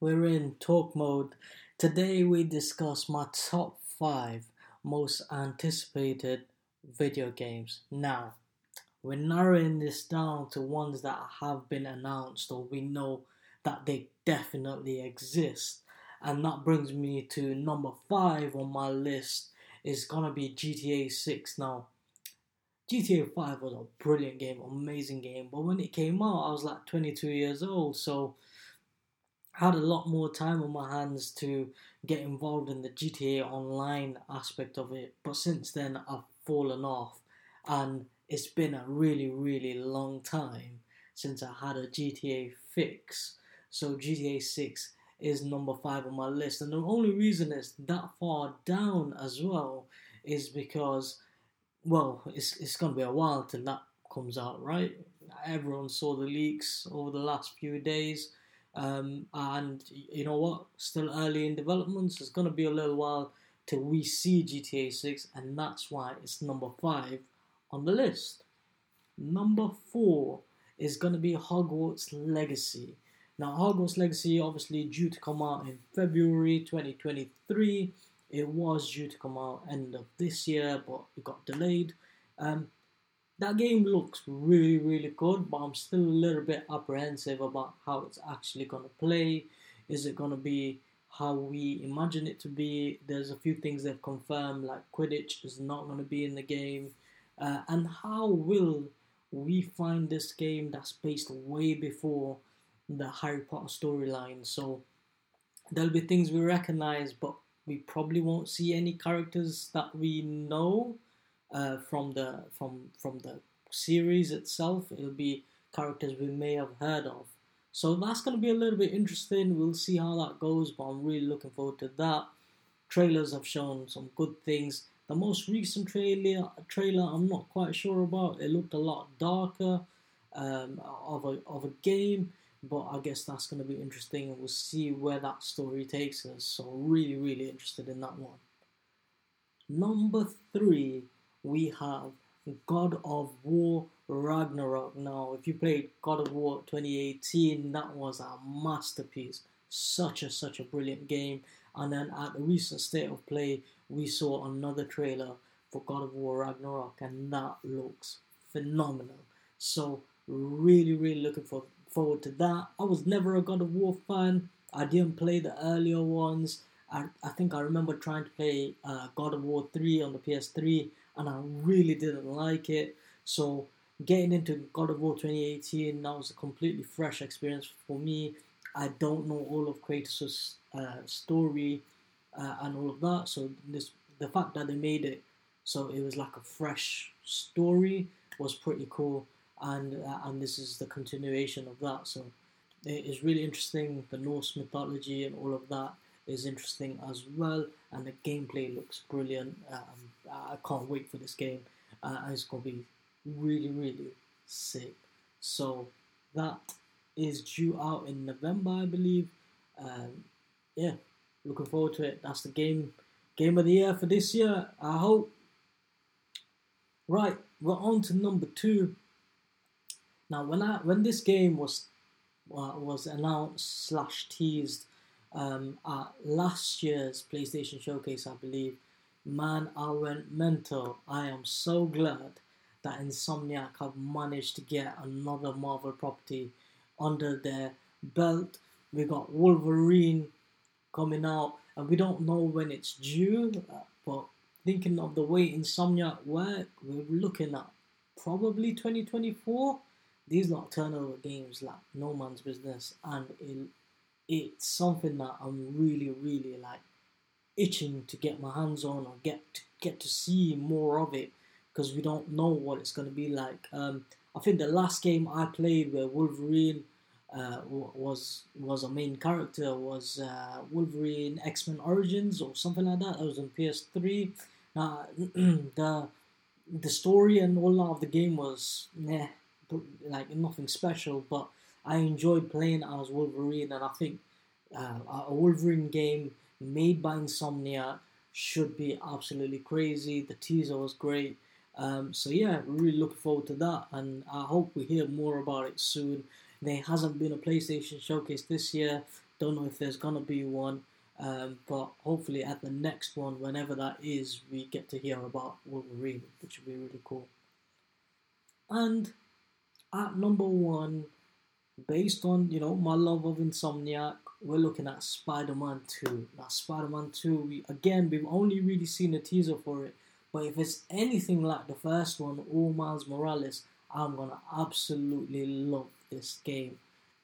We're in talk mode. Today we discuss my top 5 most anticipated video games. Now, we're narrowing this down to ones that have been announced or we know that they definitely exist. And that brings me to number 5 on my list is gonna be GTA 6 now. GTA 5 was a brilliant game, amazing game, but when it came out, I was like 22 years old, so I had a lot more time on my hands to get involved in the GTA Online aspect of it. But since then, I've fallen off, and it's been a really, really long time since I had a GTA fix. So GTA 6 is number five on my list, and the only reason it's that far down as well is because, well, it's it's gonna be a while till that comes out, right? Everyone saw the leaks over the last few days, um, and you know what? Still early in development, so it's gonna be a little while till we see GTA 6, and that's why it's number five on the list. Number four is gonna be Hogwarts Legacy. Now, Hogwarts Legacy obviously due to come out in February 2023. It was due to come out end of this year, but it got delayed. Um, that game looks really, really good, but I'm still a little bit apprehensive about how it's actually going to play. Is it going to be how we imagine it to be? There's a few things they've confirmed, like Quidditch is not going to be in the game. Uh, and how will we find this game that's based way before the Harry Potter storyline. So there'll be things we recognize, but we probably won't see any characters that we know uh, from the from from the series itself. It'll be characters we may have heard of. So that's going to be a little bit interesting. We'll see how that goes, but I'm really looking forward to that. Trailers have shown some good things. The most recent trailer, trailer I'm not quite sure about. It looked a lot darker um, of a of a game but I guess that's going to be interesting, and we'll see where that story takes us. So, really, really interested in that one. Number three, we have God of War Ragnarok. Now, if you played God of War 2018, that was a masterpiece. Such a such a brilliant game. And then at the recent state of play, we saw another trailer for God of War Ragnarok, and that looks phenomenal. So, really, really looking for forward to that. I was never a God of War fan. I didn't play the earlier ones. I, I think I remember trying to play uh, God of War 3 on the PS3 and I really didn't like it. So getting into God of War 2018, that was a completely fresh experience for me. I don't know all of Kratos' uh, story uh, and all of that. So this the fact that they made it so it was like a fresh story was pretty cool and uh, and this is the continuation of that. So it is really interesting. The Norse mythology and all of that is interesting as well, and the gameplay looks brilliant. Um, I can't wait for this game. Uh, it's gonna be really really sick. So that is due out in November, I believe. Um, yeah, looking forward to it. That's the game game of the year for this year. I hope. Right, we're on to number two. Now, when I when this game was uh, was announced slash teased um, at last year's PlayStation Showcase, I believe, man, I went mental. I am so glad that Insomniac have managed to get another Marvel property under their belt. We got Wolverine coming out, and we don't know when it's due. Uh, but thinking of the way Insomniac work, we're looking at probably 2024 these lot turnover games like no man's business, and it, it's something that I'm really, really like itching to get my hands on or get to, get to see more of it because we don't know what it's going to be like. Um, I think the last game I played where Wolverine uh, was was a main character was uh, Wolverine X Men Origins or something like that. That was on PS3. Uh, the the story and all of the game was nah, like nothing special, but I enjoyed playing as Wolverine, and I think uh, a Wolverine game made by Insomniac, should be absolutely crazy. The teaser was great. Um, so yeah, really looking forward to that, and I hope we hear more about it soon. There hasn't been a PlayStation showcase this year. Don't know if there's gonna be one, um, but hopefully at the next one, whenever that is, we get to hear about Wolverine, which would be really cool. And at number one, based on you know my love of Insomniac, we're looking at Spider-Man 2. Now, Spider-Man 2, we again we've only really seen a teaser for it, but if it's anything like the first one all Miles Morales, I'm gonna absolutely love this game.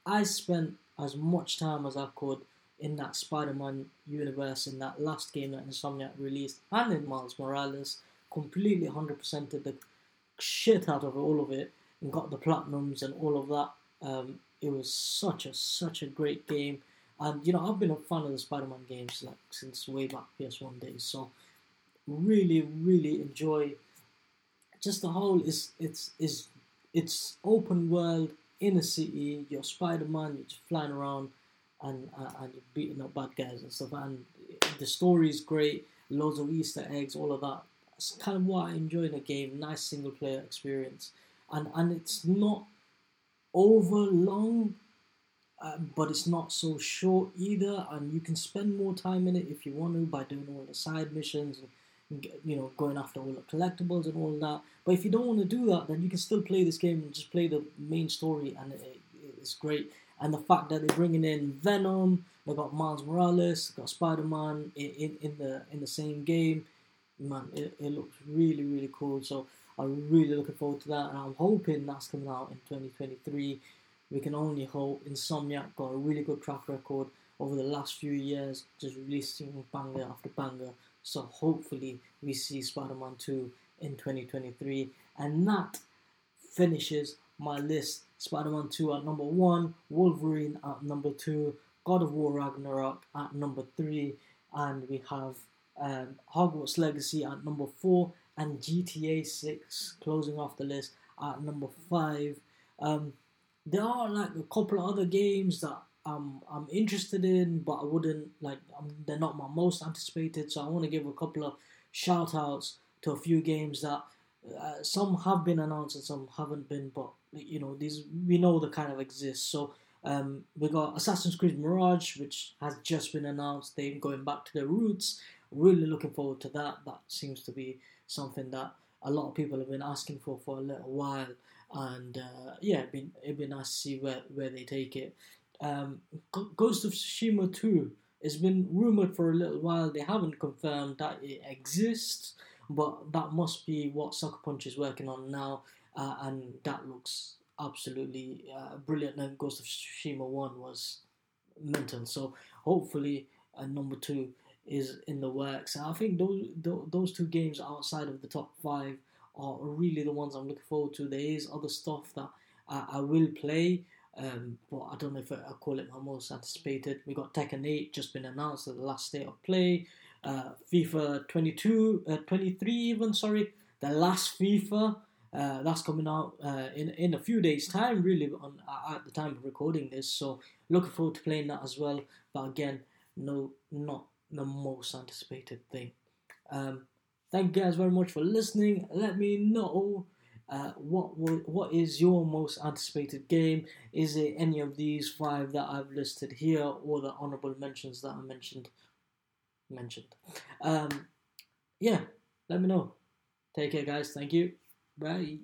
I spent as much time as I could in that Spider-Man universe in that last game that Insomniac released, and in Miles Morales, completely 100%ed the shit out of all of it got the platinums and all of that. Um, it was such a such a great game, and you know I've been a fan of the Spider-Man games like since way back PS1 days. So really, really enjoy just the whole is it's is it's open world in a city. You're Spider-Man. You're just flying around and uh, and you're beating up bad guys and stuff. And the story is great. Loads of Easter eggs, all of that. It's kind of what I enjoy in a game. Nice single player experience, and and it's not over long, uh, but it's not so short either. And you can spend more time in it if you want to by doing all the side missions. And, you know, going after all the collectibles and all that. But if you don't want to do that, then you can still play this game and just play the main story, and it, it's great. And the fact that they're bringing in Venom, they got Miles Morales, got Spider Man in, in, in, the in the same game, man, it, it looks really really cool. So I'm really looking forward to that, and I'm hoping that's coming out in 2023. We can only hope. Insomniac got a really good track record over the last few years, just releasing banger after banger. So hopefully we see Spider-Man 2 in 2023, and that finishes my list. Spider-Man 2 at number one, Wolverine at number two, God of War Ragnarok at number three, and we have um, Hogwarts Legacy at number four, and GTA 6 closing off the list at number five. Um, there are like a couple of other games that I'm I'm interested in, but I wouldn't like. I'm, they're not my most anticipated, so I want to give a couple of shout outs to a few games that uh, some have been announced and some haven't been, but you know these we know they kind of exist. So um, we got Assassin's Creed Mirage, which has just been announced. They're going back to their roots. Really looking forward to that. That seems to be something that a lot of people have been asking for for a little while. And uh, yeah, it'd be, it'd be nice to see where, where they take it. Um, Ghost of Tsushima 2 has been rumored for a little while. They haven't confirmed that it exists, but that must be what Sucker Punch is working on now, uh, and that looks absolutely uh, brilliant. And Ghost of Tsushima 1 was mental. So hopefully, uh, number two is in the works. And I think those those two games outside of the top five are really the ones I'm looking forward to. There is other stuff that I, I will play, um, but I don't know if I, I call it my most anticipated. We got Tekken 8 just been announced at the last state of play. Uh, FIFA 22, uh, 23 even, sorry, the last FIFA. Uh, that's coming out uh, in in a few days' time, really, on at the time of recording this. So looking forward to playing that as well. But again, no, not the most anticipated thing. Um, thank you guys very much for listening. Let me know uh, what what is your most anticipated game? Is it any of these five that I've listed here, or the honorable mentions that I mentioned? Mentioned. Um, yeah, let me know. Take care, guys. Thank you. Bye.